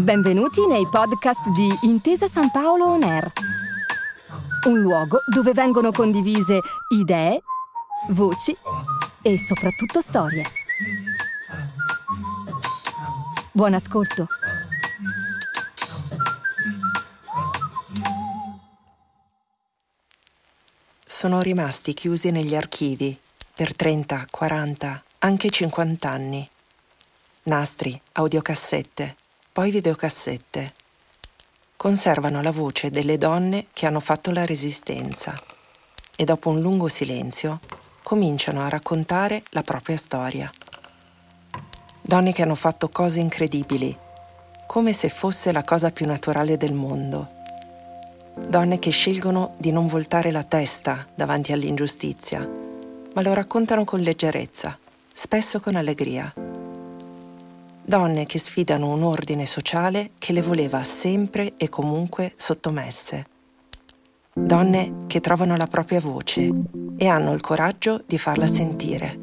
Benvenuti nei podcast di Intesa San Paolo On Air. Un luogo dove vengono condivise idee, voci e soprattutto storie. Buon ascolto. Sono rimasti chiusi negli archivi per 30, 40, anche 50 anni. Nastri, audiocassette, poi videocassette. Conservano la voce delle donne che hanno fatto la resistenza e dopo un lungo silenzio cominciano a raccontare la propria storia. Donne che hanno fatto cose incredibili, come se fosse la cosa più naturale del mondo. Donne che scelgono di non voltare la testa davanti all'ingiustizia, ma lo raccontano con leggerezza, spesso con allegria donne che sfidano un ordine sociale che le voleva sempre e comunque sottomesse. Donne che trovano la propria voce e hanno il coraggio di farla sentire.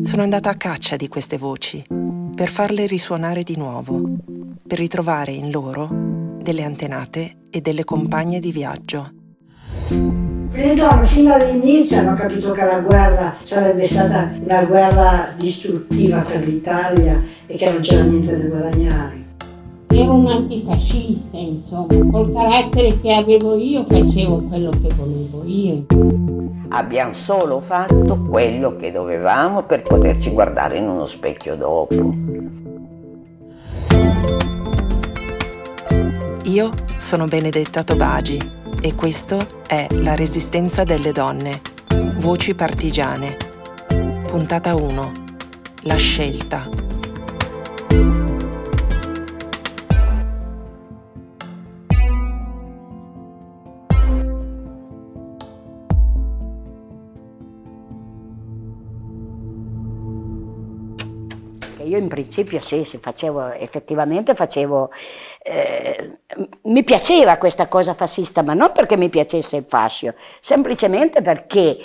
Sono andata a caccia di queste voci per farle risuonare di nuovo, per ritrovare in loro delle antenate e delle compagne di viaggio. Credo fin dall'inizio hanno capito che la guerra sarebbe stata una guerra distruttiva per l'Italia e che non c'era niente da guadagnare. Ero un antifascista, insomma, col carattere che avevo io facevo quello che volevo io. Abbiamo solo fatto quello che dovevamo per poterci guardare in uno specchio dopo. Io sono Benedetta Tobagi e questo è La Resistenza delle Donne, Voci Partigiane. Puntata 1. La scelta. Io in principio sì, sì facevo, effettivamente facevo, eh, mi piaceva questa cosa fascista, ma non perché mi piacesse il fascio, semplicemente perché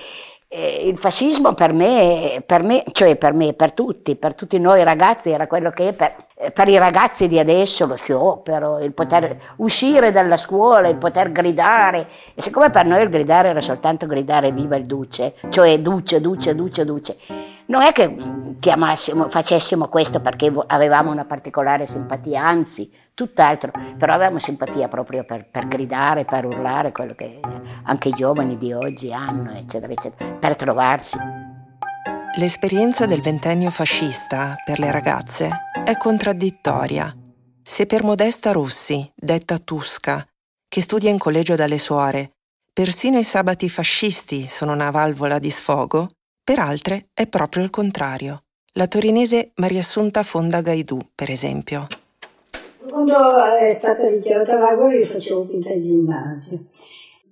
eh, il fascismo per me, per me, cioè per me, per tutti, per tutti noi ragazzi era quello che per, per i ragazzi di adesso lo sciopero, il poter uscire dalla scuola, il poter gridare. E siccome per noi il gridare era soltanto gridare viva il duce, cioè duce, duce, duce, duce non è che facessimo questo perché avevamo una particolare simpatia, anzi, tutt'altro, però avevamo simpatia proprio per, per, gridare, per urlare, quello che anche i giovani di oggi hanno, eccetera, eccetera, per trovarsi. L'esperienza del ventennio fascista per le ragazze è contraddittoria. Se per Modesta Rossi, detta Tusca, che studia in collegio dalle suore, persino i sabati fascisti sono una valvola di sfogo, per altre è proprio il contrario. La torinese Maria Assunta Fonda Gaidù, per esempio. Quando è stata dichiarata la guerra io facevo quinta ginnasio.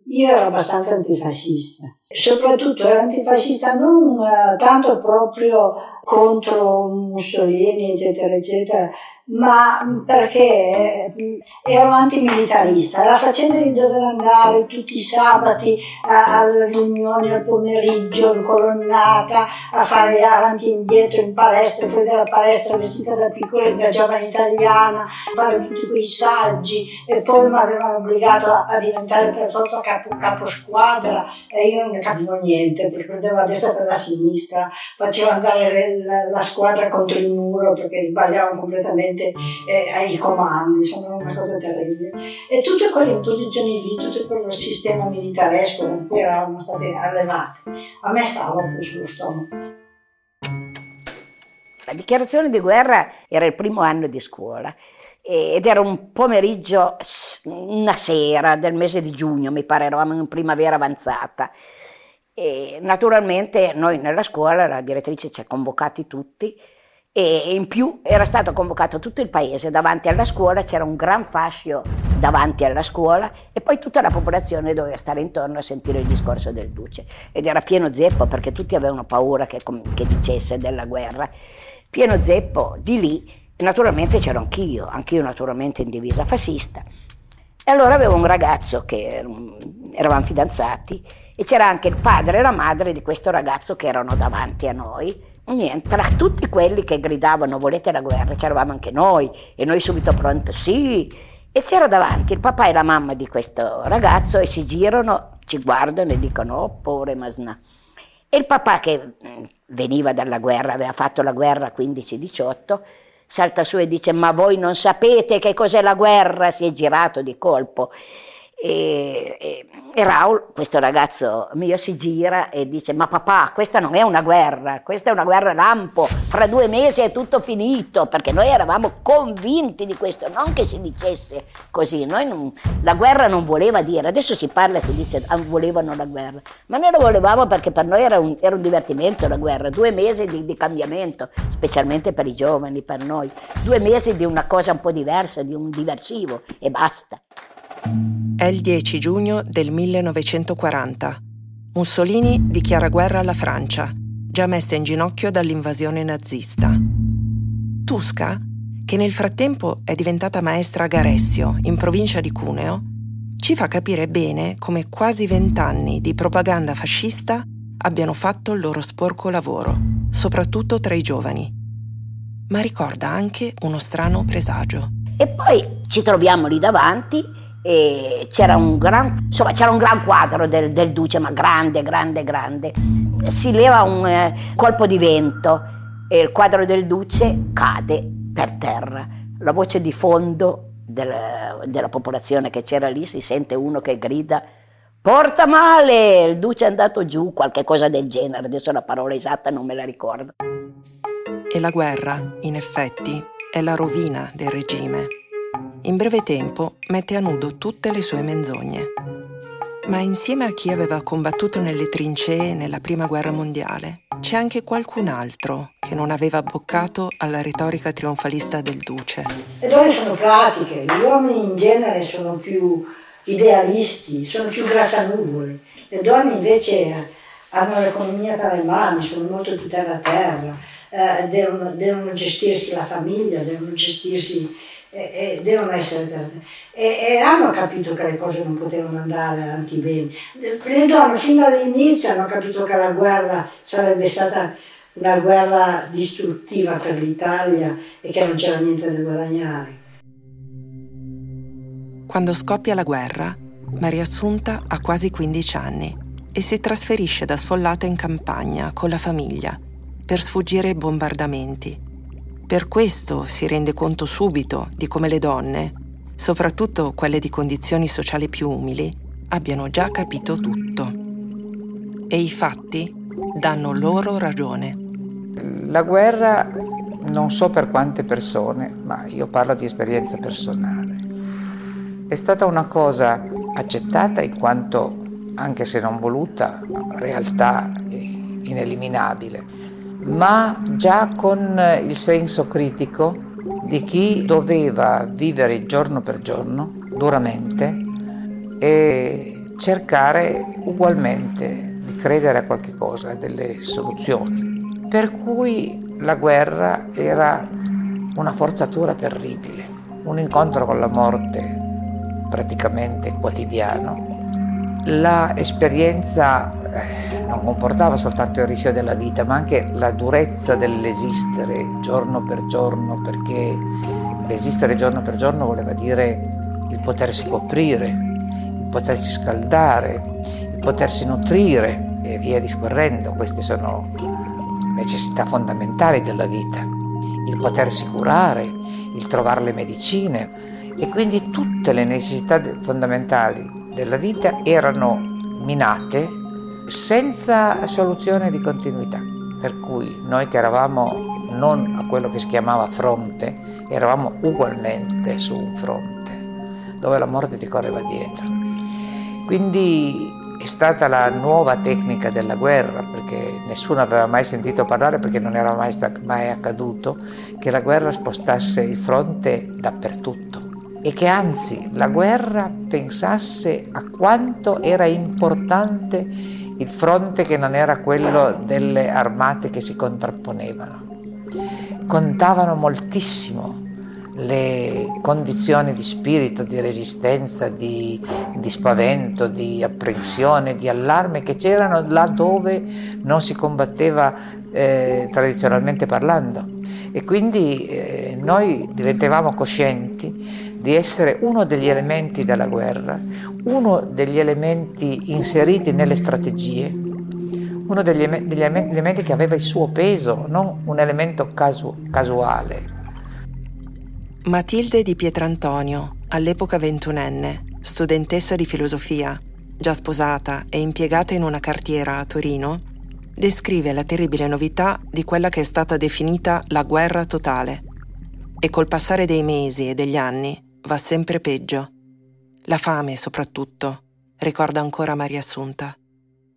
Io ero abbastanza antifascista. Soprattutto ero antifascista non eh, tanto proprio contro Mussolini, eccetera, eccetera, ma perché eh, ero antimilitarista. La faccenda di dover andare tutti i sabati alle riunioni al pomeriggio, in colonnata, a fare avanti e indietro in palestra, fuori dalla palestra vestita da piccola da giovane italiana, fare tutti quei saggi. E poi mi avevano obbligato a, diventare per forza capo, capo, squadra e io non capivo niente, perché prendevo a destra per la sinistra, facevo andare la, la squadra contro il muro perché sbagliavano completamente eh, ai comandi, sono una cosa terribile. E tutte quelle imposizioni lì, tutto quel sistema militaresco con cui eravamo state allevate, a me stava più sullo stomaco. La dichiarazione di guerra era il primo anno di scuola ed era un pomeriggio, una sera del mese di giugno, mi pare, eravamo in primavera avanzata. E naturalmente noi nella scuola, la direttrice ci ha convocati tutti e in più era stato convocato tutto il paese davanti alla scuola, c'era un gran fascio davanti alla scuola e poi tutta la popolazione doveva stare intorno a sentire il discorso del duce ed era pieno zeppo perché tutti avevano paura che, che dicesse della guerra. Pieno zeppo di lì, naturalmente c'ero anch'io, anch'io naturalmente in divisa fascista. E allora avevo un ragazzo che eravamo fidanzati e c'era anche il padre e la madre di questo ragazzo che erano davanti a noi. Niente, tra tutti quelli che gridavano volete la guerra, c'eravamo anche noi. E noi subito pronto sì. E c'era davanti il papà e la mamma di questo ragazzo e si girano, ci guardano e dicono oh povere Masnà. E il papà che mm, veniva dalla guerra, aveva fatto la guerra 15-18, salta su e dice ma voi non sapete che cos'è la guerra, si è girato di colpo e, e, e, Raul, questo ragazzo mio, si gira e dice: Ma papà, questa non è una guerra, questa è una guerra lampo. Fra due mesi è tutto finito. Perché noi eravamo convinti di questo, non che si dicesse così. Non, la guerra non voleva dire, adesso si parla e si dice: ah, volevano la guerra. Ma noi la volevamo perché per noi era un, era un divertimento la guerra. Due mesi di, di cambiamento, specialmente per i giovani, per noi. Due mesi di una cosa un po' diversa, di un diversivo e basta. È il 10 giugno del 1940. Mussolini dichiara guerra alla Francia, già messa in ginocchio dall'invasione nazista. Tusca, che nel frattempo è diventata maestra a Garessio, in provincia di Cuneo, ci fa capire bene come quasi vent'anni di propaganda fascista abbiano fatto il loro sporco lavoro, soprattutto tra i giovani. Ma ricorda anche uno strano presagio. E poi ci troviamo lì davanti e c'era un gran, insomma, c'era un gran quadro del, del, Duce, ma grande, grande, grande. Si leva un eh, colpo di vento e il quadro del Duce cade per terra. La voce di fondo del, della popolazione che c'era lì si sente uno che grida porta male, il Duce è andato giù, qualche cosa del genere, adesso la parola esatta non me la ricordo. E la guerra, in effetti, è la rovina del regime in breve tempo mette a nudo tutte le sue menzogne. Ma insieme a chi aveva combattuto nelle trincee nella Prima Guerra Mondiale, c'è anche qualcun altro che non aveva boccato alla retorica trionfalista del duce. Le donne sono pratiche, gli uomini in genere sono più idealisti, sono più grattanuvoli. Le donne invece hanno l'economia tra le mani, sono molto più terra terra, eh, devono, devono gestirsi la famiglia, devono gestirsi e, e devono essere e, e, hanno capito che le cose non potevano andare avanti bene. Le donne fin dall'inizio hanno capito che la guerra sarebbe stata una guerra distruttiva per l'Italia e che non c'era niente da guadagnare. Quando scoppia la guerra, Maria Assunta ha quasi 15 anni e si trasferisce da sfollata in campagna con la famiglia per sfuggire ai bombardamenti per questo si rende conto subito di come le donne, soprattutto quelle di condizioni sociali più umili, abbiano già capito tutto. E i fatti danno loro ragione. La guerra, non so per quante persone, ma io parlo di esperienza personale, è stata una cosa accettata in quanto, anche se non voluta, realtà ineliminabile ma già con il senso critico di chi doveva vivere giorno per giorno, duramente, e cercare ugualmente di credere a qualche cosa, a delle soluzioni. Per cui la guerra era una forzatura terribile, un incontro con la morte praticamente quotidiano. La esperienza eh, non comportava soltanto il rischio della vita, ma anche la durezza dell'esistere giorno per giorno, perché l'esistere giorno per giorno voleva dire il potersi coprire, il potersi scaldare, il potersi nutrire e via discorrendo. Queste sono necessità fondamentali della vita, il potersi curare, il trovare le medicine e quindi tutte le necessità fondamentali della vita erano minate senza soluzione di continuità. Per cui noi che eravamo non a quello che si chiamava fronte, eravamo ugualmente su un fronte, dove la morte ti correva dietro. Quindi è stata la nuova tecnica della guerra, perché nessuno aveva mai sentito parlare, perché non era mai, mai accaduto, che la guerra spostasse il fronte dappertutto e che anzi la guerra pensasse a quanto era importante il fronte che non era quello delle armate che si contrapponevano. Contavano moltissimo le condizioni di spirito, di resistenza, di, di spavento, di apprensione, di allarme che c'erano là dove non si combatteva eh, tradizionalmente parlando. E quindi eh, noi diventavamo coscienti di essere uno degli elementi della guerra, uno degli elementi inseriti nelle strategie, uno degli, degli elementi che aveva il suo peso, non un elemento casu- casuale. Matilde di Pietrantonio, all'epoca ventunenne, studentessa di filosofia, già sposata e impiegata in una cartiera a Torino, descrive la terribile novità di quella che è stata definita la guerra totale. E col passare dei mesi e degli anni va sempre peggio. La fame soprattutto, ricorda ancora Maria Assunta.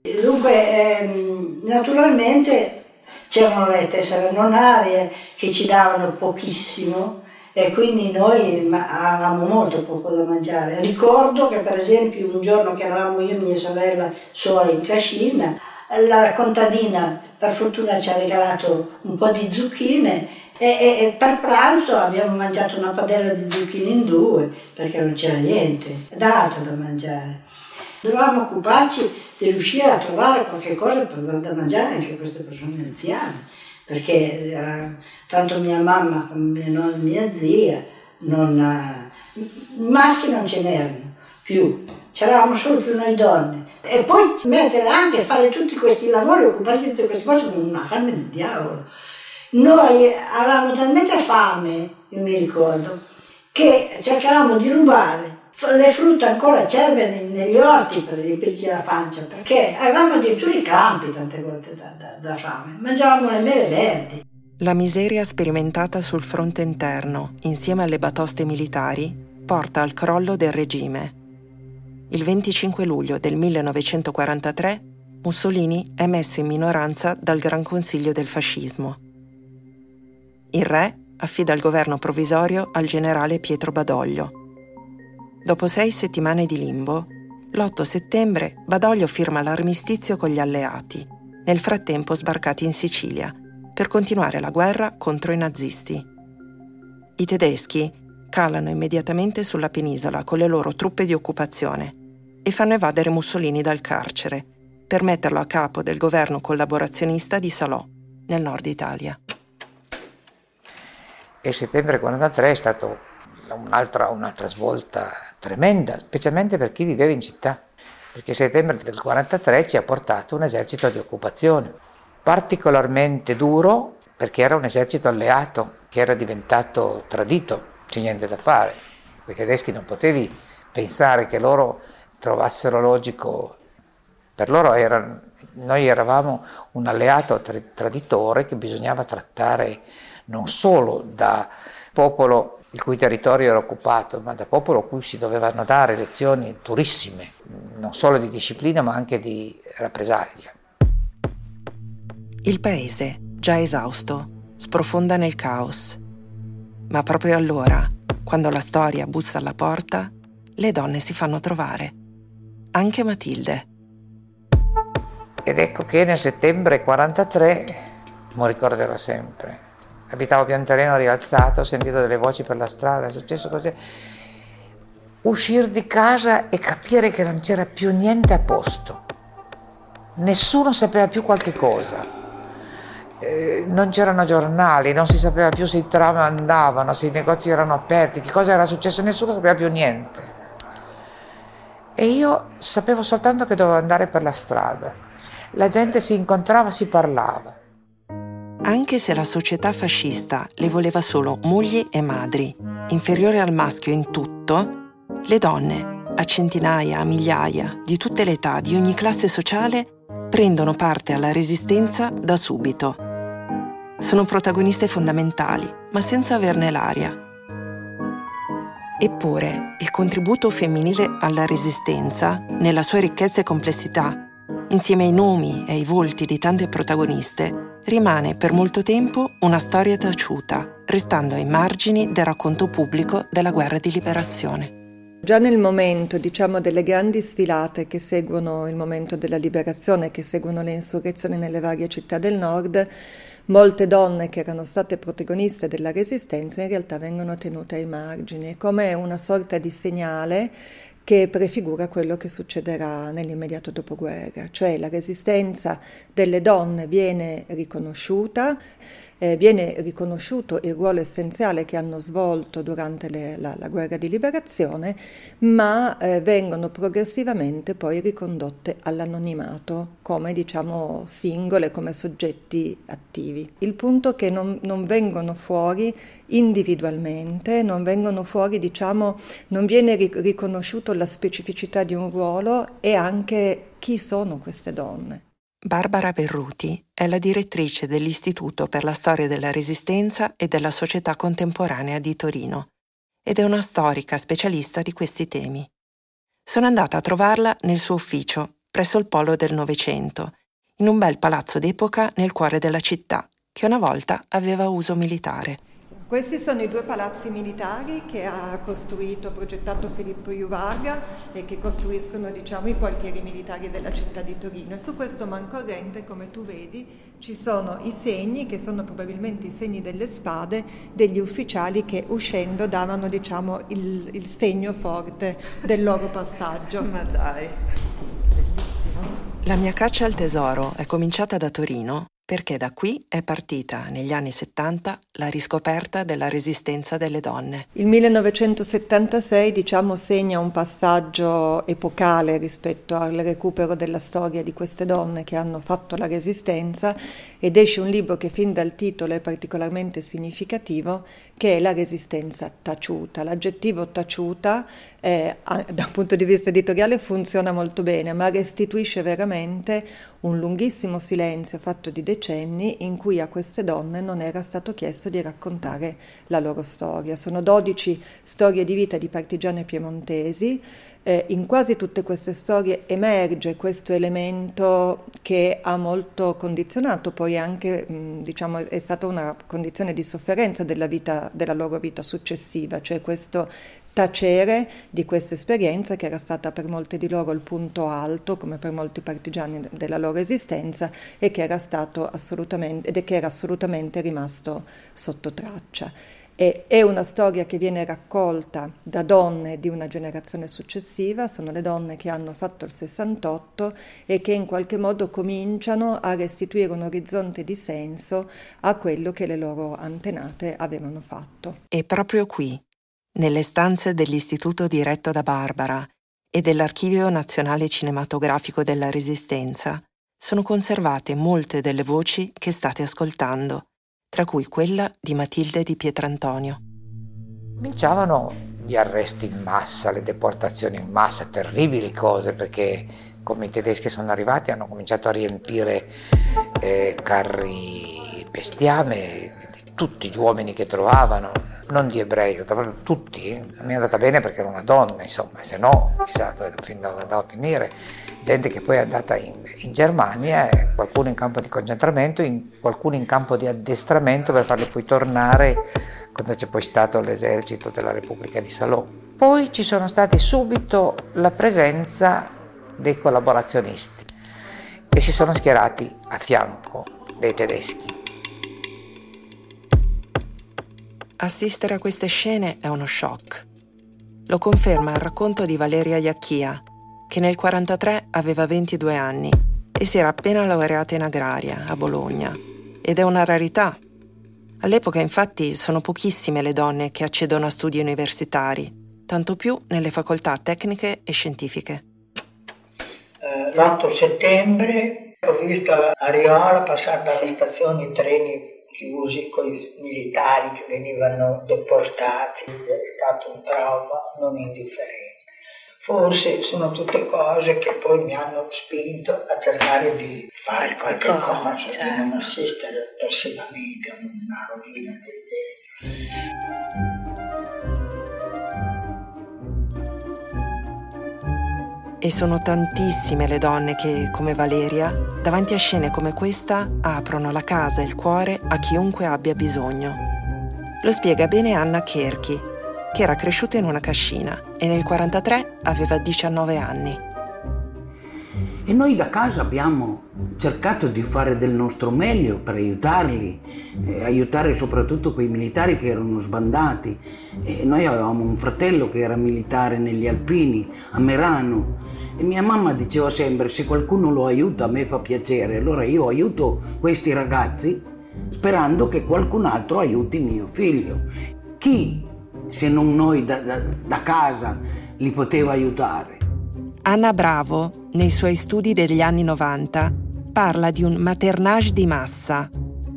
Dunque, ehm, naturalmente c'erano le tessere nonarie che ci davano pochissimo e quindi noi avevamo molto poco da mangiare. Ricordo che per esempio un giorno che eravamo io e mia sorella sole in cascina, la contadina per fortuna ci ha regalato un po' di zucchine e, e, e, per pranzo abbiamo mangiato una padella di zucchine in due perché non c'era niente dato da mangiare. Dovevamo occuparci di riuscire a trovare qualche cosa per dar da mangiare anche a queste persone anziane perché eh, tanto mia mamma come mia nonna e mia zia, non, eh, maschi non ce n'erano più, c'eravamo solo più noi donne. E poi mettere anche a fare tutti questi lavori, occuparci di tutte queste cose con una fame di diavolo. Noi avevamo talmente fame, mi ricordo, che cercavamo di rubare le frutta ancora acerbe negli orti per riempirci la pancia, perché avevamo addirittura i campi tante volte da, da, da fame, mangiavamo le mele verdi. La miseria sperimentata sul fronte interno, insieme alle batoste militari, porta al crollo del regime. Il 25 luglio del 1943 Mussolini è messo in minoranza dal Gran Consiglio del fascismo. Il re affida il governo provvisorio al generale Pietro Badoglio, Dopo sei settimane di limbo, l'8 settembre Badoglio firma l'armistizio con gli alleati, nel frattempo sbarcati in Sicilia, per continuare la guerra contro i nazisti. I tedeschi calano immediatamente sulla penisola con le loro truppe di occupazione e fanno evadere Mussolini dal carcere per metterlo a capo del governo collaborazionista di Salò, nel nord Italia. E settembre 1943 è stato un'altra, un'altra svolta tremenda, specialmente per chi viveva in città, perché settembre del 1943 ci ha portato un esercito di occupazione, particolarmente duro perché era un esercito alleato che era diventato tradito, c'è niente da fare. I tedeschi non potevi pensare che loro trovassero logico, per loro era, noi eravamo un alleato traditore che bisognava trattare non solo da popolo il cui territorio era occupato, ma da popolo cui si dovevano dare lezioni durissime, non solo di disciplina ma anche di rappresaglia. Il paese, già esausto, sprofonda nel caos. Ma proprio allora, quando la storia bussa alla porta, le donne si fanno trovare. Anche Matilde. Ed ecco che nel settembre 43, lo ricorderò sempre, abitavo pian terreno rialzato, ho sentito delle voci per la strada, è successo così. Uscire di casa e capire che non c'era più niente a posto. Nessuno sapeva più qualche cosa. Eh, non c'erano giornali, non si sapeva più se i tram andavano, se i negozi erano aperti, che cosa era successo, nessuno sapeva più niente. E io sapevo soltanto che dovevo andare per la strada. La gente si incontrava, si parlava. Anche se la società fascista le voleva solo mogli e madri, inferiori al maschio in tutto, le donne, a centinaia, a migliaia, di tutte le età, di ogni classe sociale, prendono parte alla resistenza da subito. Sono protagoniste fondamentali, ma senza averne l'aria. Eppure, il contributo femminile alla resistenza, nella sua ricchezza e complessità, insieme ai nomi e ai volti di tante protagoniste, rimane per molto tempo una storia taciuta, restando ai margini del racconto pubblico della guerra di liberazione. Già nel momento, diciamo, delle grandi sfilate che seguono il momento della liberazione, che seguono le insurrezioni nelle varie città del nord, molte donne che erano state protagoniste della resistenza in realtà vengono tenute ai margini, come una sorta di segnale che prefigura quello che succederà nell'immediato dopoguerra, cioè la resistenza delle donne viene riconosciuta, eh, viene riconosciuto il ruolo essenziale che hanno svolto durante le, la, la, guerra di liberazione, ma eh, vengono progressivamente poi ricondotte all'anonimato come diciamo singole, come soggetti attivi. Il punto è che non, non vengono fuori individualmente, non vengono fuori, diciamo, non viene riconosciuto la specificità di un ruolo e anche chi sono queste donne. Barbara Berruti è la direttrice dell'Istituto per la storia della Resistenza e della società contemporanea di Torino ed è una storica specialista di questi temi. Sono andata a trovarla nel suo ufficio, presso il Polo del Novecento, in un bel palazzo d'epoca nel cuore della città, che una volta aveva uso militare. Questi sono i due palazzi militari che ha costruito, progettato Filippo Juvarga e che costruiscono diciamo, i quartieri militari della città di Torino. E su questo mancorrente, come tu vedi, ci sono i segni, che sono probabilmente i segni delle spade, degli ufficiali che uscendo davano diciamo, il, il segno forte del loro passaggio. Ma dai, bellissimo. La mia caccia al tesoro è cominciata da Torino perché da qui è partita negli anni 70 la riscoperta della resistenza delle donne. Il 1976 diciamo segna un passaggio epocale rispetto al recupero della storia di queste donne che hanno fatto la resistenza ed esce un libro che fin dal titolo è particolarmente significativo che è la resistenza taciuta. L'aggettivo taciuta eh, da un punto di vista editoriale funziona molto bene, ma restituisce veramente un lunghissimo silenzio fatto di decenni in cui a queste donne non era stato chiesto di raccontare la loro storia. Sono 12 storie di vita di partigiane piemontesi eh, in quasi tutte queste storie emerge questo elemento che ha molto condizionato, poi anche mh, diciamo, è stata una condizione di sofferenza della, vita, della loro vita successiva, cioè questo tacere di questa esperienza che era stata per molti di loro il punto alto, come per molti partigiani della loro esistenza, e che era, stato assolutamente, ed che era assolutamente rimasto sotto traccia. E è una storia che viene raccolta da donne di una generazione successiva, sono le donne che hanno fatto il 68 e che in qualche modo cominciano a restituire un orizzonte di senso a quello che le loro antenate avevano fatto. E proprio qui, nelle stanze dell'istituto diretto da Barbara e dell'Archivio Nazionale Cinematografico della Resistenza, sono conservate molte delle voci che state ascoltando tra cui quella di Matilde di Pietrantonio. Cominciavano gli arresti in massa, le deportazioni in massa, terribili cose perché come i tedeschi sono arrivati hanno cominciato a riempire eh, carri bestiame tutti gli uomini che trovavano, non di ebrei, tutti. Mi è andata bene perché era una donna, insomma, se no chissà dove andava a finire gente che poi è andata in, in Germania, qualcuno in campo di concentramento, in, qualcuno in campo di addestramento per farli poi tornare quando c'è poi stato l'esercito della Repubblica di Salò. Poi ci sono stati subito la presenza dei collaborazionisti che si sono schierati a fianco dei tedeschi. Assistere a queste scene è uno shock. Lo conferma il racconto di Valeria Iacchia, che nel 1943 aveva 22 anni e si era appena laureata in agraria a Bologna. Ed è una rarità. All'epoca infatti sono pochissime le donne che accedono a studi universitari, tanto più nelle facoltà tecniche e scientifiche. Eh, l'8 settembre ho visto a Riola passare dalle stazioni treni chiusi con i militari che venivano deportati. È stato un trauma non indifferente. Forse sono tutte cose che poi mi hanno spinto a cercare di fare qualche oh, cosa, certo. di non assistere passivamente a una rovina del genere. E sono tantissime le donne che, come Valeria, davanti a scene come questa, aprono la casa e il cuore a chiunque abbia bisogno. Lo spiega bene Anna Kerchi, che era cresciuta in una cascina e nel 1943 aveva 19 anni. E noi da casa abbiamo cercato di fare del nostro meglio per aiutarli, eh, aiutare soprattutto quei militari che erano sbandati. E noi avevamo un fratello che era militare negli Alpini, a Merano, e mia mamma diceva sempre se qualcuno lo aiuta a me fa piacere, allora io aiuto questi ragazzi sperando che qualcun altro aiuti mio figlio. Chi, se non noi da, da, da casa, li poteva aiutare? Anna Bravo, nei suoi studi degli anni 90, parla di un maternage di massa,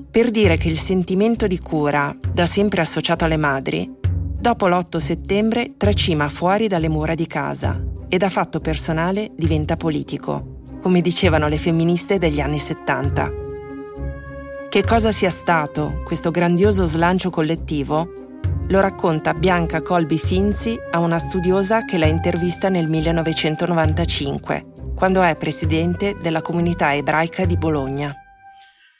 per dire che il sentimento di cura, da sempre associato alle madri, dopo l'8 settembre tracima fuori dalle mura di casa e da fatto personale diventa politico, come dicevano le femministe degli anni 70. Che cosa sia stato questo grandioso slancio collettivo lo racconta Bianca Colby Finzi a una studiosa che la intervista nel 1995 quando è presidente della comunità ebraica di Bologna.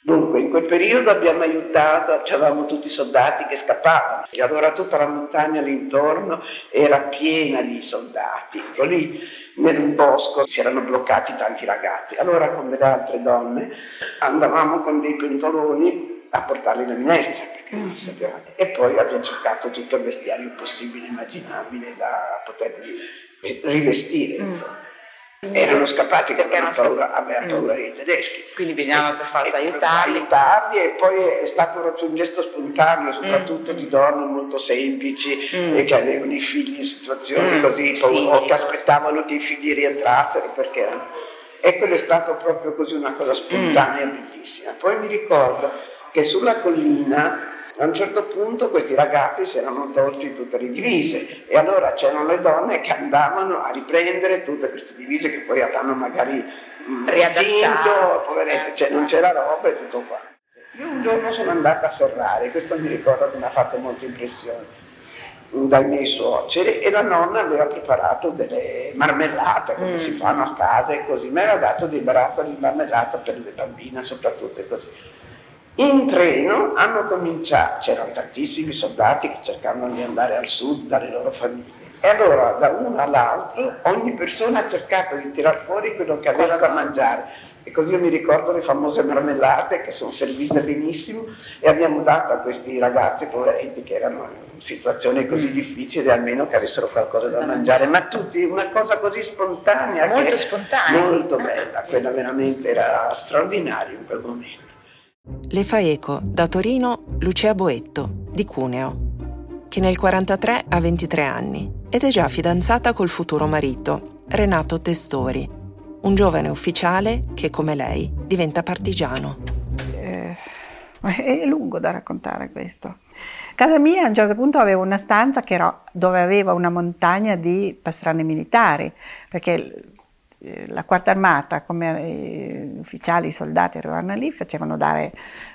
Dunque, in quel periodo abbiamo aiutato, avevamo tutti i soldati che scappavano, e allora tutta la montagna all'intorno era piena di soldati. Lì nel bosco si erano bloccati tanti ragazzi. Allora, con delle altre donne, andavamo con dei pentoloni a portarli le minestre, perché non sapevamo. E poi abbiamo cercato tutto il vestiario possibile, immaginabile, da poterli rivestire. Insomma erano scappati perché avevano paura, aveva paura mm. dei tedeschi. Quindi bisognava per forza aiutarli. aiutarli. E poi è stato proprio un gesto spontaneo, soprattutto mm. di donne molto semplici mm. e che avevano i figli in situazioni mm. così, sì. o che aspettavano che i figli rientrassero perché erano... E quello è stato proprio così una cosa spontanea, mm. bellissima. Poi mi ricordo che sulla collina a un certo punto questi ragazzi si erano tolti tutte le divise e allora c'erano le donne che andavano a riprendere tutte queste divise che poi avranno magari mm, riadatto, poverette, cioè non c'era roba e tutto qua. Io un giorno sono andata a Ferrari, questo mi ricordo che mi ha fatto molta impressione dai miei suoceri e la nonna aveva preparato delle marmellate come mm. si fanno a casa e così mi aveva dato dei barattoli di marmellata per le bambine soprattutto e così in treno hanno cominciato, c'erano tantissimi soldati che cercavano di andare al sud dalle loro famiglie. E allora da uno all'altro ogni persona ha cercato di tirar fuori quello che aveva da mangiare. E così io mi ricordo le famose marmellate che sono servite benissimo e abbiamo dato a questi ragazzi poveretti che erano in situazioni così difficili almeno che avessero qualcosa da mangiare. Ma tutti, una cosa così spontanea. Molto spontanea. Molto bella, quella veramente era straordinaria in quel momento. Le fa eco da Torino Lucia Boetto, di Cuneo, che nel 1943 ha 23 anni ed è già fidanzata col futuro marito, Renato Testori, un giovane ufficiale che, come lei, diventa partigiano. Eh, è lungo da raccontare questo. Casa mia a un certo punto aveva una stanza era, dove aveva una montagna di pastrane militari, perché la quarta armata, come eh, ufficiali, soldati arrivavano lì, facevano dare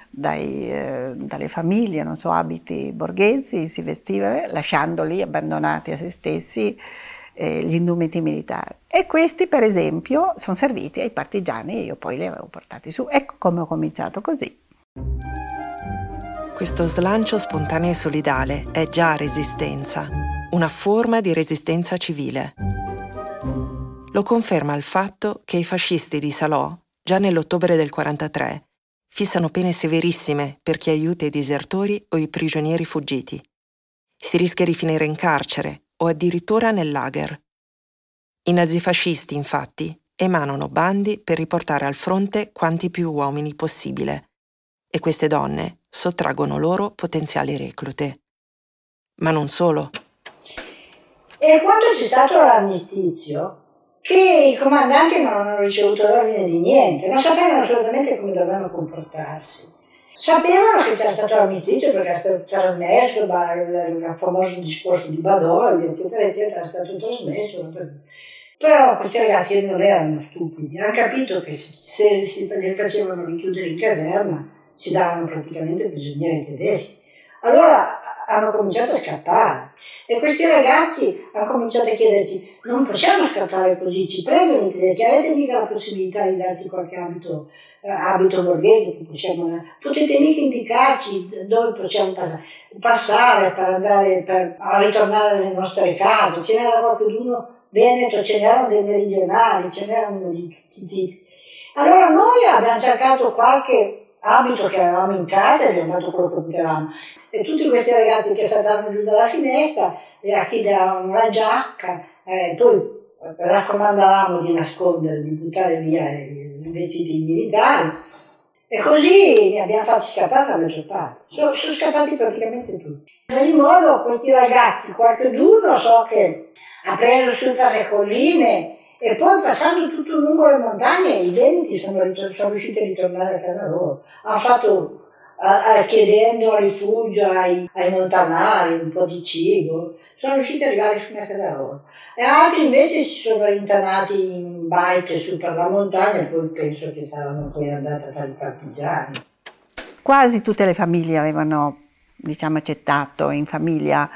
dai, eh, dalle famiglie, non so, abiti borghesi, si vestivano, lasciandoli abbandonati a se stessi eh, gli indumenti militari. E questi, per esempio, sono serviti ai partigiani e io poi li avevo portati su. Ecco come ho cominciato così. Questo slancio spontaneo e solidale è già resistenza, una forma di resistenza civile. Lo conferma il fatto che i fascisti di Salò, già nell'ottobre del 43, fissano pene severissime per chi aiuta i disertori o i prigionieri fuggiti. Si rischia di finire in carcere o addirittura nel lager. I nazifascisti, infatti, emanano bandi per riportare al fronte quanti più uomini possibile e queste donne sottraggono loro potenziali reclute. Ma non solo. E quando c'è stato l'armistizio, che i comandanti non hanno ricevuto ordine di niente, non sapevano assolutamente come dovevano comportarsi. Sapevano che c'era stato l'armistizio perché era stato trasmesso, il famoso discorso di Badoli, eccetera, eccetera, è stato trasmesso. Però questi ragazzi non erano stupidi, hanno capito che se si li facevano richiudere in caserma si davano praticamente prigionieri tedeschi. Allora hanno cominciato a scappare. E questi ragazzi hanno cominciato a chiederci, non possiamo scappare così, ci prendono i tedeschi, avete mica la possibilità di darci qualche abito, eh, abito borghese che possiamo, potete mica indicarci dove possiamo passare, passare per andare, per ritornare nelle nostre case, ce n'era qualcuno veneto, ce n'erano dei meridionali, ce n'erano di tutti i tipi. Allora noi abbiamo cercato qualche abito che avevamo in casa e abbiamo dato quello che potevamo. E tutti questi ragazzi che saltavano giù dalla finestra, a chi davano una giacca, eh, poi raccomandavamo di nascondere, di buttare via i vestiti militari. E così ne abbiamo fatto scappare la maggior parte. Sono, sono scappati praticamente tutti. In ogni modo, questi ragazzi, qualcuno so che ha preso su per le colline e poi passando tutto lungo le montagne i veneti sono, sono riusciti a ritornare a casa loro. Hanno fatto, uh, uh, chiedendo rifugio ai, ai montanari, un po' di cibo, sono riusciti ad arrivare fino a casa loro. E altri invece si sono rintanati in bike su per la montagna e poi penso che saranno poi andati a fare i partigiani. Quasi tutte le famiglie avevano diciamo, accettato in famiglia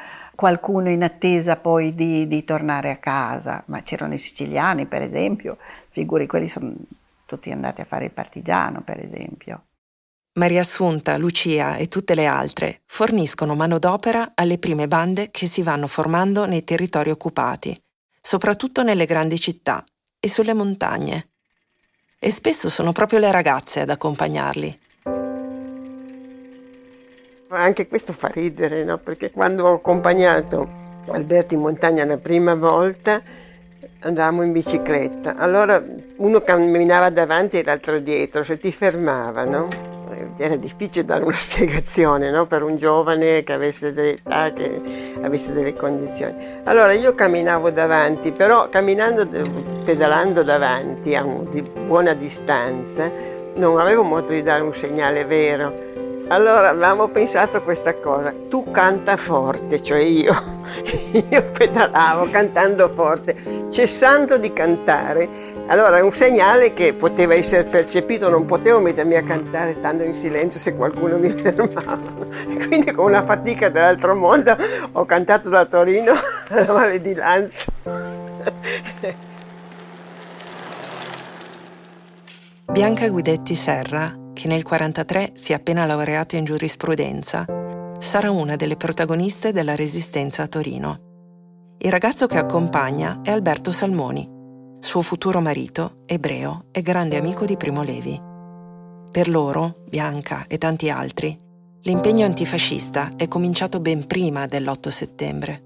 qualcuno in attesa poi di, di, tornare a casa, ma c'erano i siciliani per esempio, figuri quelli sono tutti andati a fare il partigiano per esempio. Maria Assunta, Lucia e tutte le altre forniscono manodopera alle prime bande che si vanno formando nei territori occupati, soprattutto nelle grandi città e sulle montagne. E spesso sono proprio le ragazze ad accompagnarli. Anche questo fa ridere, no? perché quando ho accompagnato Alberto in montagna la prima volta andavamo in bicicletta. Allora uno camminava davanti e l'altro dietro, se ti fermavano era difficile dare una spiegazione no? per un giovane che avesse delle età, che avesse delle condizioni. Allora io camminavo davanti, però camminando, pedalando davanti a un, di buona distanza, non avevo modo di dare un segnale vero. Allora avevamo pensato questa cosa, tu canta forte, cioè io, io pedalavo cantando forte, cessando di cantare allora è un segnale che poteva essere percepito, non potevo mettermi a cantare tanto in silenzio se qualcuno mi fermava. quindi con una fatica dell'altro mondo ho cantato da Torino alla Valle di Lanza. Bianca Guidetti Serra, che nel 1943 si è appena laureata in giurisprudenza, sarà una delle protagoniste della Resistenza a Torino. Il ragazzo che accompagna è Alberto Salmoni, suo futuro marito, ebreo e grande amico di Primo Levi. Per loro, Bianca e tanti altri, l'impegno antifascista è cominciato ben prima dell'8 settembre.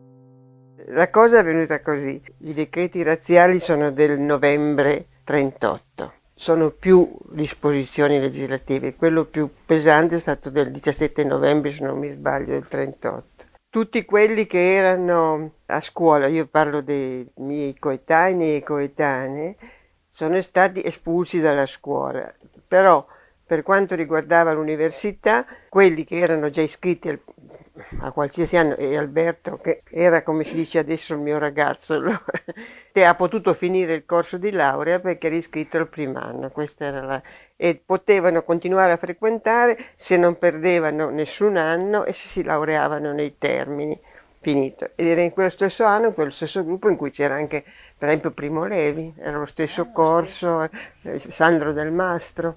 La cosa è venuta così. I decreti razziali sono del novembre 38. Sono più disposizioni legislative. Quello più pesante è stato del 17 novembre, se non mi sbaglio, del 38 tutti quelli che erano a scuola, io parlo dei miei coetanei e coetanee, sono stati espulsi dalla scuola. Però per quanto riguardava l'università, quelli che erano già iscritti al, a qualsiasi anno, e Alberto, che era come si dice adesso il mio ragazzo, ha potuto finire il corso di laurea perché era iscritto al primo anno, questa era la, e potevano continuare a frequentare se non perdevano nessun anno e se si laureavano nei termini. Finito. Ed era in quello stesso anno, in quello stesso gruppo in cui c'era anche, per esempio, Primo Levi, era lo stesso ah, corso, eh, Sandro Del Mastro.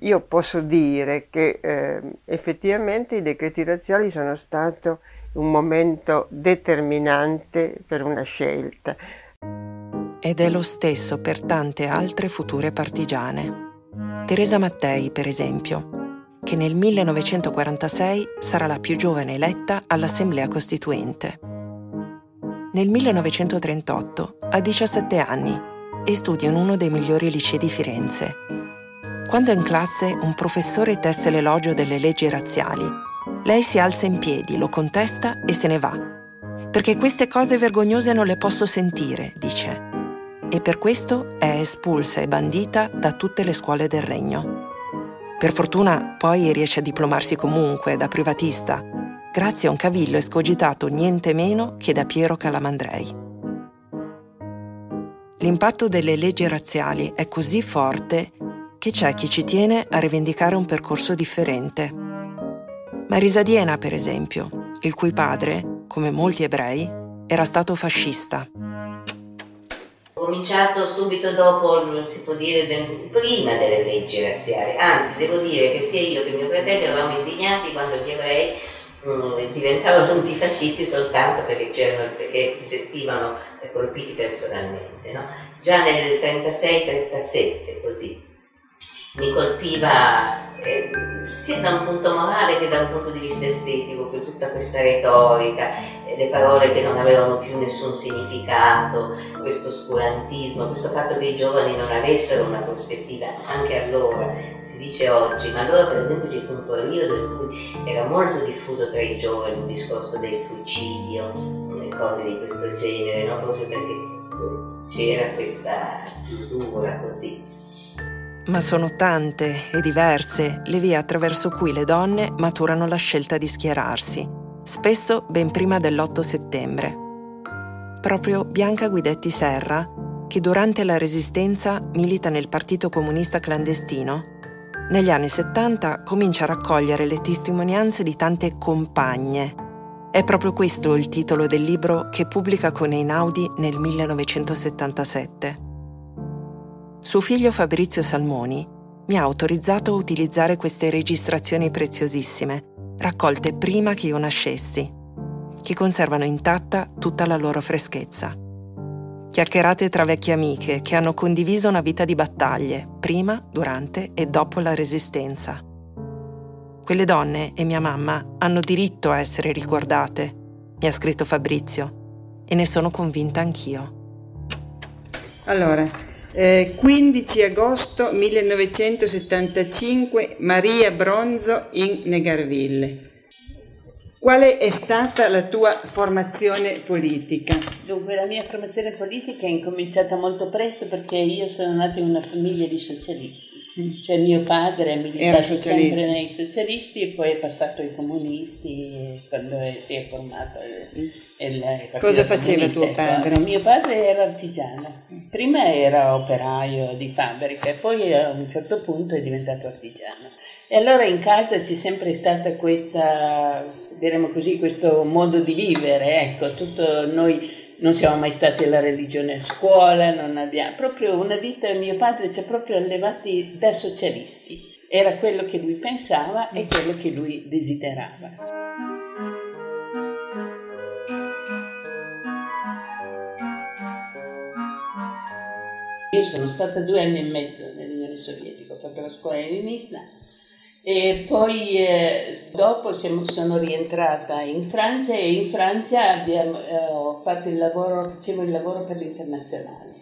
Io posso dire che eh, effettivamente i decreti razziali sono stati un momento determinante per una scelta. Ed è lo stesso per tante altre future partigiane. Teresa Mattei, per esempio, che nel 1946 sarà la più giovane eletta all'Assemblea Costituente. Nel 1938 ha 17 anni e studia in uno dei migliori licei di Firenze. Quando in classe un professore tesse l'elogio delle leggi razziali, lei si alza in piedi, lo contesta e se ne va. Perché queste cose vergognose non le posso sentire, dice e per questo è espulsa e bandita da tutte le scuole del regno. Per fortuna poi riesce a diplomarsi comunque da privatista, grazie a un cavillo escogitato niente meno che da Piero Calamandrei. L'impatto delle leggi razziali è così forte che c'è chi ci tiene a rivendicare un percorso differente. Marisa Diena, per esempio, il cui padre, come molti ebrei, era stato fascista cominciato subito dopo, si può dire, prima delle leggi razziali, anzi devo dire che sia io che mio fratello eravamo indignati quando gli ebrei mm, diventavano antifascisti soltanto perché, perché si sentivano colpiti personalmente. No? Già nel 36-37 così. Mi colpiva eh, sia da un punto morale che da un punto di vista estetico, che tutta questa retorica, eh, le parole che non avevano più nessun significato, questo oscurantismo, questo fatto che i giovani non avessero una prospettiva anche allora, si dice oggi, ma allora per esempio ci fu un periodo in cui era molto diffuso tra i giovani il discorso del suicidio, cose di questo genere, no? proprio perché c'era questa chiusura così. Ma sono tante e diverse le vie attraverso cui le donne maturano la scelta di schierarsi, spesso ben prima dell'8 settembre. Proprio Bianca Guidetti Serra, che durante la Resistenza milita nel Partito Comunista Clandestino, negli anni 70 comincia a raccogliere le testimonianze di tante compagne. È proprio questo il titolo del libro che pubblica con Einaudi nel 1977. Suo figlio Fabrizio Salmoni mi ha autorizzato a utilizzare queste registrazioni preziosissime, raccolte prima che io nascessi, che conservano intatta tutta la loro freschezza. Chiacchierate tra vecchie amiche che hanno condiviso una vita di battaglie, prima, durante e dopo la Resistenza. Quelle donne e mia mamma hanno diritto a essere ricordate, mi ha scritto Fabrizio, e ne sono convinta anch'io. Allora, eh, 15 agosto 1975, Maria Bronzo in Negarville. Quale è stata la tua formazione politica? Dunque, la mia formazione politica è incominciata molto presto perché io sono nata in una famiglia di socialisti. Cioè mio padre ha militato sempre nei socialisti e poi è passato ai comunisti quando si è formato il, il Cosa faceva tuo padre? Mio padre era artigiano. Prima era operaio di fabbrica e poi a un certo punto è diventato artigiano. E allora in casa c'è sempre stata questa, diremo così, questo modo di vivere, ecco, tutto noi non siamo mai stati alla religione a scuola, non abbiamo proprio una vita, mio padre ci ha proprio allevati da socialisti. Era quello che lui pensava e quello che lui desiderava. Io sono stata due anni e mezzo nell'Unione Sovietica, ho fatto la scuola leninista e poi eh, dopo siamo, sono rientrata in Francia e in Francia abbiamo, eh, fatto il lavoro, facevo il lavoro per l'internazionale.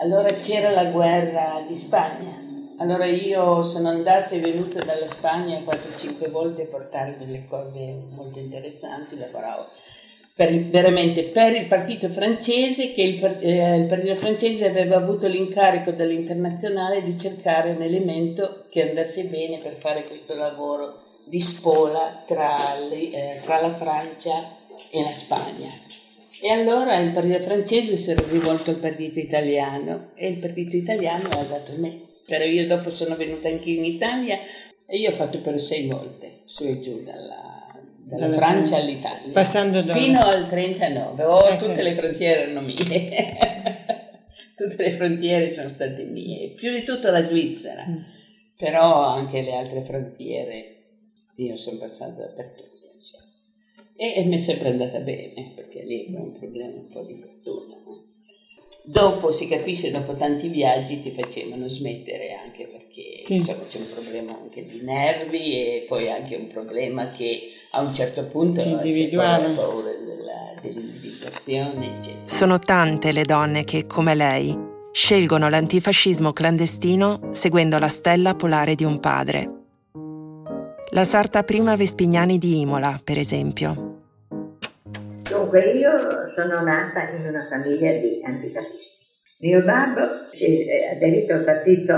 Allora c'era la guerra di Spagna. Allora io sono andata e venuta dalla Spagna 4-5 volte a portare delle cose molto interessanti, lavoravo per veramente per il partito francese, che il, eh, il, partito francese aveva avuto l'incarico dall'internazionale di cercare un elemento che andasse bene per fare questo lavoro di spola tra, le, eh, tra la Francia e la Spagna. E allora il partito francese si era rivolto al partito italiano e il partito italiano ha dato me. Però io dopo sono venuta anche in Italia e io ho fatto per sei volte su e giù dalla, dalla, Francia all'Italia, passando da... fino al 39, oh, eh, tutte certo. le frontiere erano mie, tutte le frontiere sono state mie, più di tutto la Svizzera, mm. però anche le altre frontiere io sono passata dappertutto. E, e mi è sempre andata bene, perché lì è un problema un po' di fortuna. Dopo si capisce, dopo tanti viaggi ti facevano smettere anche perché sì. insomma, c'è un problema anche di nervi e poi anche un problema che a un certo punto individuale paura della, dell'individuazione eccetera. Sono tante le donne che, come lei, scelgono l'antifascismo clandestino seguendo la stella polare di un padre. La sarta prima Vespignani di Imola, per esempio. Dunque, io sono nata in una famiglia di antifascisti. Mio babbo si è aderito al partito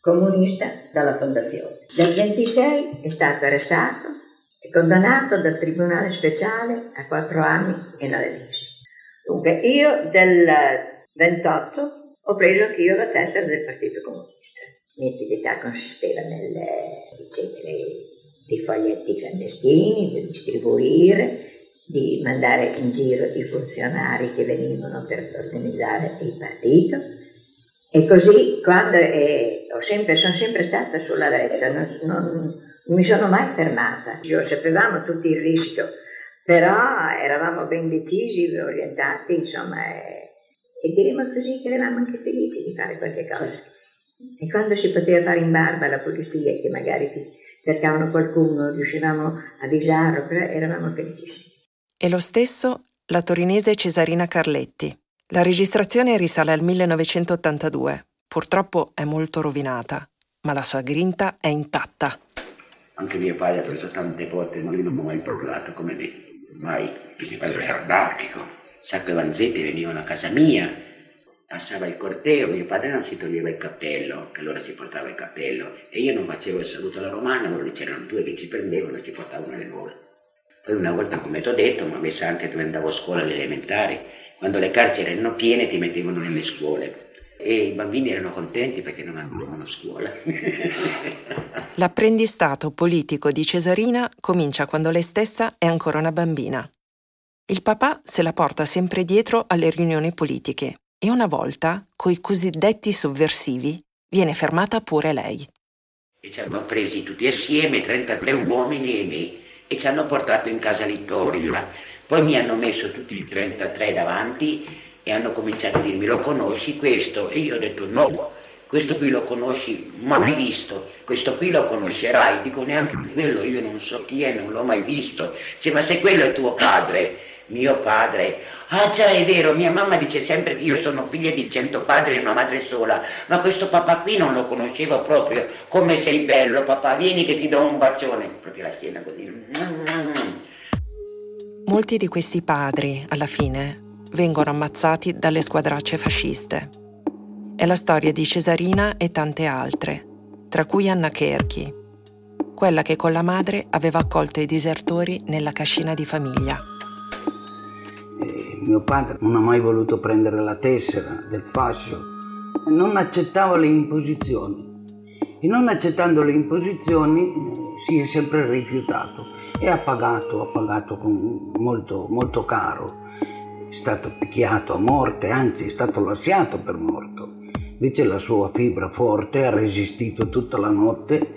comunista dalla fondazione. Nel 26 è stato arrestato e condannato dal Tribunale Speciale a quattro anni in Aledici. Dunque, io del 28 ho preso anch'io la tessera del Partito Comunista. La mia attività consisteva nel ricevere dei foglietti clandestini, di distribuire, di mandare in giro i funzionari che venivano per organizzare il partito. E così quando eh, sempre, sono sempre stata sulla breccia, non, non, non mi sono mai fermata. Io sapevamo tutti il rischio, però eravamo ben decisi, orientati, insomma, e, e diremo così che eravamo anche felici di fare qualche cosa. E quando si poteva fare in barba la polizia, che magari ti cercavano qualcuno, riuscivamo a avvisarlo, eravamo felicissimi. E lo stesso la torinese Cesarina Carletti. La registrazione risale al 1982. Purtroppo è molto rovinata, ma la sua grinta è intatta. Anche mio padre ha preso tante volte, ma lui non mi ha mai parlato come me. Mai. Mio padre era anarchico. Sacco e Vanzetti venivano a casa mia, passava il corteo, mio padre non si toglieva il cappello, che allora si portava il cappello, e io non facevo il saluto alla romana, loro c'erano due che ci prendevano e ci portavano le nuove. Poi una volta, come ti ho detto, mi ha messo anche dove andavo a scuola alle elementari, quando le carceri erano piene ti mettevano nelle scuole e i bambini erano contenti perché non andavano a scuola. L'apprendistato politico di Cesarina comincia quando lei stessa è ancora una bambina. Il papà se la porta sempre dietro alle riunioni politiche e una volta, coi cosiddetti sovversivi, viene fermata pure lei. E ci hanno presi tutti assieme, 33 uomini e me, e ci hanno portato in casa Littoria. Poi mi hanno messo tutti i 33 davanti e hanno cominciato a dirmi lo conosci questo? E io ho detto no, questo qui lo conosci, mai visto, questo qui lo conoscerai, dico neanche quello, io non so chi è, non l'ho mai visto. Dice ma se quello è tuo padre, mio padre, ah già è vero, mia mamma dice sempre che io sono figlia di cento padri e una madre sola, ma questo papà qui non lo conoscevo proprio, come sei bello papà, vieni che ti do un bacione, proprio la schiena così. Molti di questi padri, alla fine, vengono ammazzati dalle squadracce fasciste. È la storia di Cesarina e tante altre, tra cui Anna Kerchi, quella che con la madre aveva accolto i disertori nella cascina di famiglia. E mio padre non ha mai voluto prendere la tessera del fascio, non accettava le imposizioni e non accettando le imposizioni eh, si è sempre rifiutato e ha pagato, ha pagato molto, molto caro è stato picchiato a morte, anzi è stato lasciato per morto. Invece la sua fibra forte ha resistito tutta la notte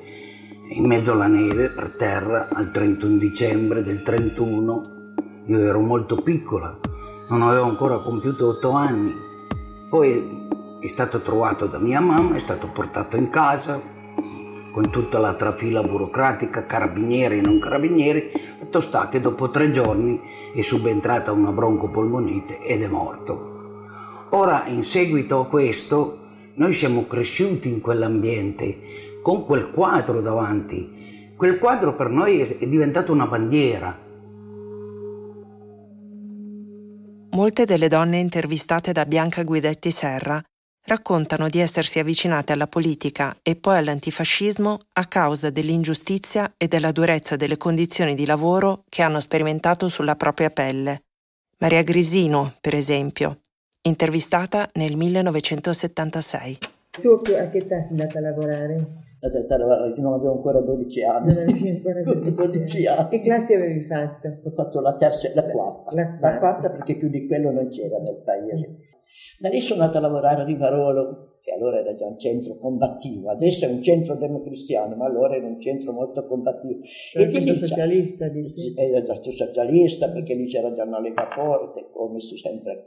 in mezzo alla neve per terra al 31 dicembre del 31. Io ero molto piccola, non avevo ancora compiuto otto anni. Poi è stato trovato da mia mamma, è stato portato in casa, con tutta la trafila burocratica, carabinieri e non carabinieri, fatto sta che dopo tre giorni è subentrata una broncopolmonite ed è morto. Ora, in seguito a questo, noi siamo cresciuti in quell'ambiente, con quel quadro davanti. Quel quadro per noi è diventato una bandiera. Molte delle donne intervistate da Bianca Guidetti Serra raccontano di essersi avvicinate alla politica e poi all'antifascismo a causa dell'ingiustizia e della durezza delle condizioni di lavoro che hanno sperimentato sulla propria pelle. Maria Grisino, per esempio, intervistata nel 1976. Tu a che età sei andata a lavorare? Non avevo ancora 12 anni. Non avevi ancora 12, 12 anni. Che classe avevi fatto? Ho fatto la terza e la quarta. La quarta. La quarta perché più di quello non c'era nel paese. Da lì sono andata a lavorare a Rivarolo, che allora era già un centro combattivo, adesso è un centro democristiano, ma allora era un centro molto combattivo. Era e di socialista, dici? Era già socialista, perché lì c'era già una lega forte, come si sempre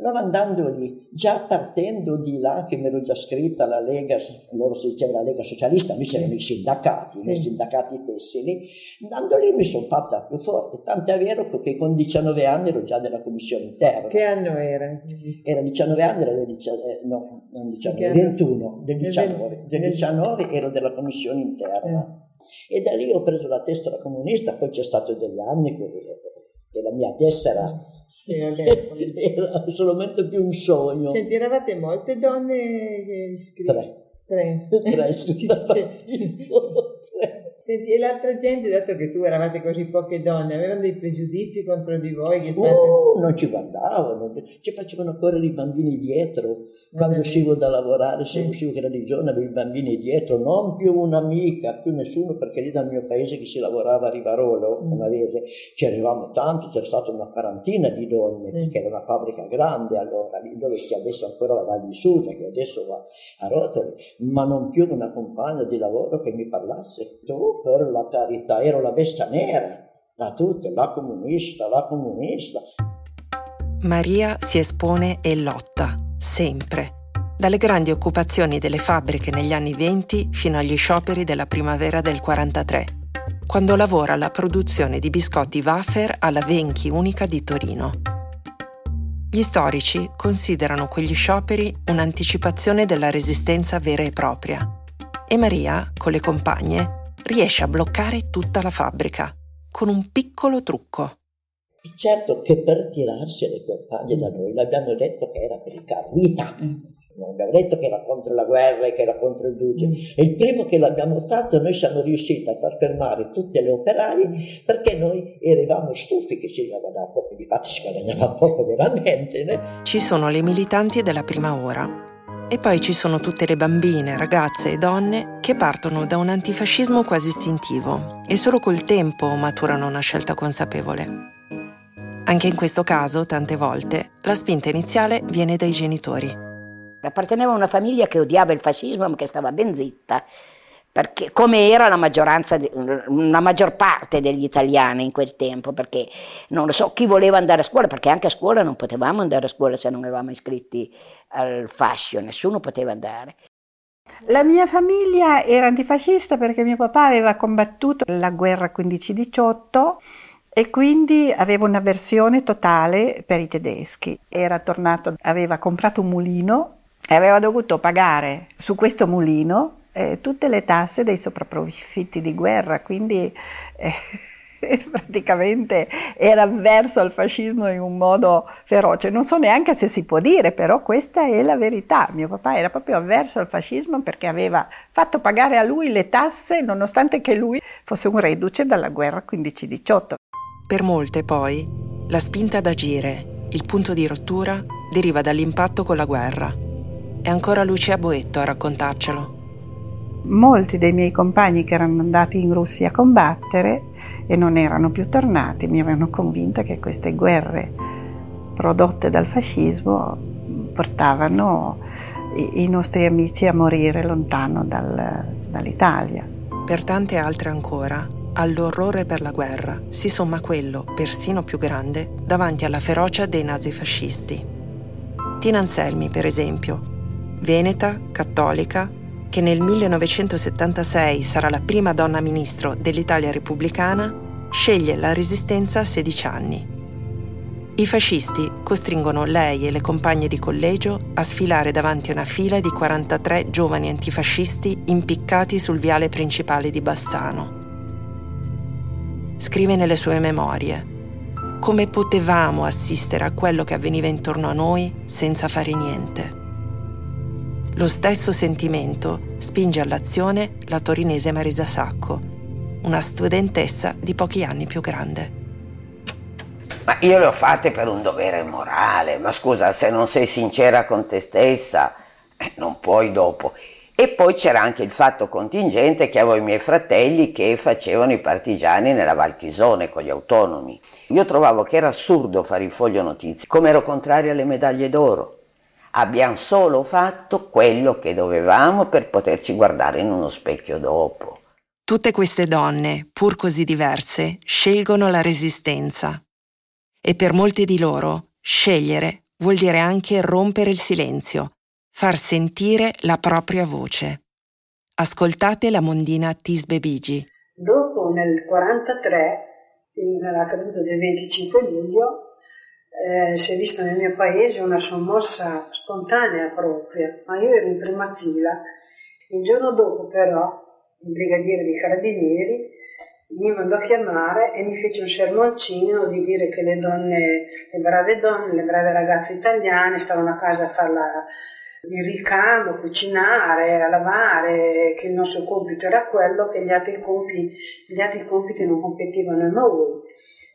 allora andando lì, già partendo di là, che mi ero già scritta alla Lega, loro si diceva la Lega Socialista, lì c'erano i sindacati, sì. i sindacati tessili, andando lì mi sono fatta più forte, tant'è vero che con 19 anni ero già della commissione interna. Che anno era? Era 19 anni, era del 19, eh, no, non 19, 21, del 19, del 19 ero della commissione interna. Eh. E da lì ho preso la tessera comunista, poi c'è stato degli anni che, che la mia tessera sì, vabbè. Era solamente più un sogno. Senti, eravate molte donne iscritte? Tre. Tre. Tre, sì, sì. Senti, e l'altra gente, dato che tu eravate così poche donne, avevano dei pregiudizi contro di voi? Che fate... uh, non ci guardavano, ci facevano correre i bambini dietro. Quando uscivo da lavorare, se sì. uscivo che era di giorno, avevo i bambini dietro, non più un'amica, più nessuno, perché lì dal mio paese che si lavorava a Rivarolo, mm. Canavese, ci arrivavamo tanti, c'era stata una quarantina di donne, sì. che era una fabbrica grande allora, lì dove c'è adesso ancora la Val di Susa, che adesso va a rotoli, ma non più una compagna di lavoro che mi parlasse. Per la carità, ero la bestia nera da tutte, la comunista, la comunista. Maria si espone e lotta, sempre. dalle grandi occupazioni delle fabbriche negli anni 20 fino agli scioperi della primavera del 43, quando lavora alla produzione di biscotti wafer alla Venchi Unica di Torino. Gli storici considerano quegli scioperi un'anticipazione della resistenza vera e propria e Maria, con le compagne, riesce a bloccare tutta la fabbrica con un piccolo trucco. Certo che per tirarsi le compagne da noi l'abbiamo detto che era per il Carmita, non abbiamo detto che era contro la guerra e che era contro il duce. Mm. E il primo che l'abbiamo fatto noi siamo riusciti a far fermare tutte le operaie perché noi eravamo stufi che si guadagnava poco, di fatto si guadagnava poco veramente. Né? Ci sono le militanti della prima ora e poi ci sono tutte le bambine, ragazze e donne che partono da un antifascismo quasi istintivo e solo col tempo maturano una scelta consapevole. Anche in questo caso, tante volte, la spinta iniziale viene dai genitori. Appartenevo a una famiglia che odiava il fascismo ma che stava ben zitta perché, come era la maggioranza, una maggior parte degli italiani in quel tempo, perché non lo so chi voleva andare a scuola, perché anche a scuola non potevamo andare a scuola se non eravamo iscritti al fascio, nessuno poteva andare. La mia famiglia era antifascista perché mio papà aveva combattuto la guerra 15-18 e quindi aveva un'avversione totale per i tedeschi. Era tornato, aveva comprato un mulino e aveva dovuto pagare su questo mulino eh, tutte le tasse dei sopravprofitti di guerra, quindi eh, praticamente era avverso al fascismo in un modo feroce. Non so neanche se si può dire, però questa è la verità. Mio papà era proprio avverso al fascismo perché aveva fatto pagare a lui le tasse nonostante che lui fosse un reduce dalla guerra 15-18. Per molte poi la spinta ad agire, il punto di rottura, deriva dall'impatto con la guerra. È ancora Lucia Boetto a raccontarcelo molti dei miei compagni che erano andati in Russia a combattere e non erano più tornati mi avevano convinta che queste guerre prodotte dal fascismo portavano i, nostri amici a morire lontano dal, dall'Italia. Per tante altre ancora, all'orrore per la guerra si somma quello, persino più grande, davanti alla ferocia dei nazifascisti. Tina Anselmi, per esempio, veneta, cattolica, che nel 1976 sarà la prima donna ministro dell'Italia repubblicana, sceglie la resistenza a 16 anni. I fascisti costringono lei e le compagne di collegio a sfilare davanti a una fila di 43 giovani antifascisti impiccati sul viale principale di Bassano. Scrive nelle sue memorie come potevamo assistere a quello che avveniva intorno a noi senza fare niente. Lo stesso sentimento spinge all'azione la torinese Marisa Sacco, una studentessa di pochi anni più grande. Ma io le ho fatte per un dovere morale, ma scusa, se non sei sincera con te stessa, eh, non puoi dopo. E poi c'era anche il fatto contingente che avevo i miei fratelli che facevano i partigiani nella Valchisone con gli autonomi. Io trovavo che era assurdo fare il foglio notizie, come ero contraria alle medaglie d'oro. Abbiamo solo fatto quello che dovevamo per poterci guardare in uno specchio dopo. Tutte queste donne, pur così diverse, scelgono la resistenza. E per molte di loro, scegliere vuol dire anche rompere il silenzio, far sentire la propria voce. Ascoltate la mondina Tisbe Bigi. Dopo, nel 1943, nella caduta del 25 luglio, eh, si è vista nel mio paese una sommossa spontanea propria, ma io ero in prima fila. Il giorno dopo però il brigadiere dei carabinieri mi mandò a chiamare e mi fece un sermoncino di dire che le donne, le brave donne, le brave ragazze italiane stavano a casa a fare il ricamo, cucinare, a lavare, che il nostro compito era quello, che gli altri compiti, gli altri compiti non competevano a noi.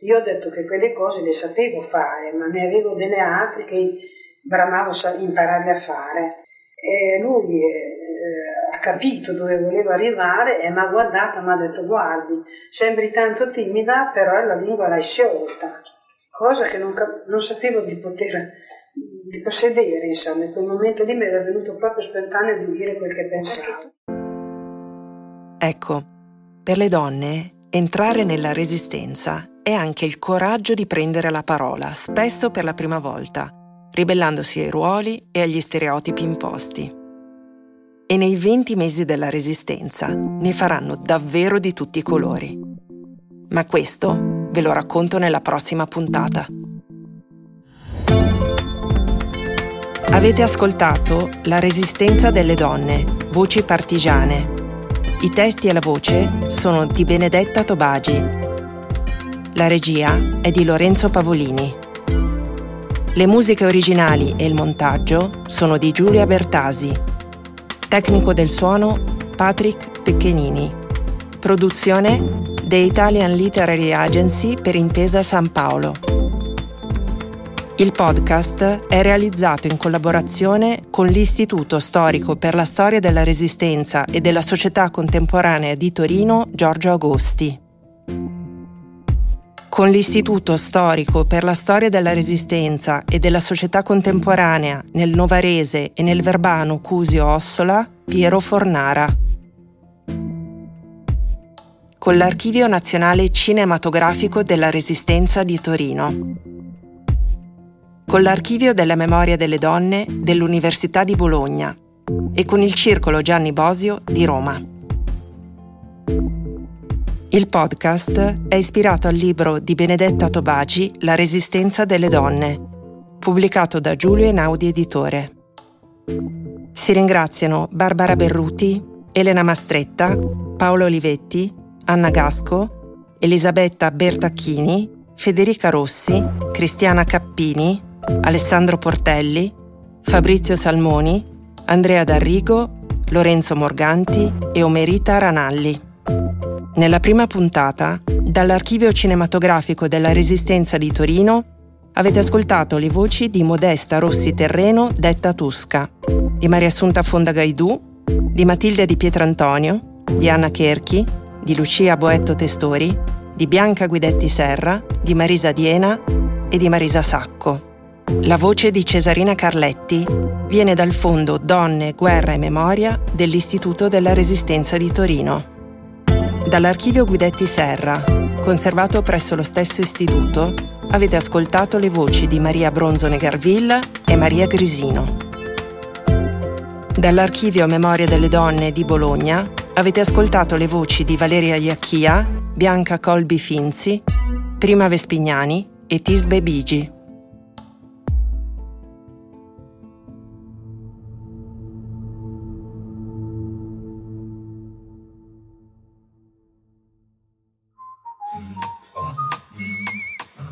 Io ho detto che quelle cose le sapevo fare, ma ne avevo delle altre che bramavo impararle a fare. E lui eh, ha capito dove volevo arrivare e mi ha guardata e mi ha detto guardi, sembri tanto timida, però la lingua l'hai sciolta, cosa che non, non sapevo di poter di possedere, insomma, in quel momento lì mi era venuto proprio spontaneo di dire quel che pensavo. Ecco, per le donne entrare nella resistenza è anche il coraggio di prendere la parola, spesso per la prima volta, ribellandosi ai ruoli e agli stereotipi imposti. E nei 20 mesi della Resistenza ne faranno davvero di tutti i colori. Ma questo ve lo racconto nella prossima puntata. Avete ascoltato La resistenza delle donne, voci partigiane. I testi e la voce sono di Benedetta Tobagi. La regia è di Lorenzo Pavolini. Le musiche originali e il montaggio sono di Giulia Bertasi. Tecnico del suono Patrick Pecchenini. Produzione The Italian Literary Agency per Intesa San Paolo. Il podcast è realizzato in collaborazione con l'Istituto Storico per la Storia della Resistenza e della Società Contemporanea di Torino Giorgio Agosti. Con l'Istituto Storico per la Storia della Resistenza e della Società Contemporanea nel Novarese e nel Verbano Cusio Ossola Piero Fornara. Con l'Archivio Nazionale Cinematografico della Resistenza di Torino con l'Archivio della Memoria delle Donne dell'Università di Bologna e con il Circolo Gianni Bosio di Roma. Il podcast è ispirato al libro di Benedetta Tobaci La resistenza delle donne, pubblicato da Giulio Einaudi Editore. Si ringraziano Barbara Berruti, Elena Mastretta, Paolo Olivetti, Anna Gasco, Elisabetta Bertacchini, Federica Rossi, Cristiana Cappini, Alessandro Portelli, Fabrizio Salmoni, Andrea D'Arrigo, Lorenzo Morganti e Omerita Ranalli. Nella prima puntata, dall'archivio cinematografico della Resistenza di Torino, avete ascoltato le voci di Modesta Rossi Terreno, detta Tusca, di Maria Assunta Fonda Gaidù, di Matilde di Pietrantonio, di Anna Cherchi, di Lucia Boetto Testori, di Bianca Guidetti Serra, di Marisa Diena e di Marisa Sacco. La voce di Cesarina Carletti viene dal fondo Donne, Guerra e Memoria dell'Istituto della Resistenza di Torino. Dall'archivio Guidetti Serra, conservato presso lo stesso istituto, avete ascoltato le voci di Maria Bronzone Garville e Maria Grisino. Dall'archivio Memoria delle Donne di Bologna avete ascoltato le voci di Valeria Iacchia, Bianca Colbi Finzi, Prima Vespignani e Tisbe Bigi.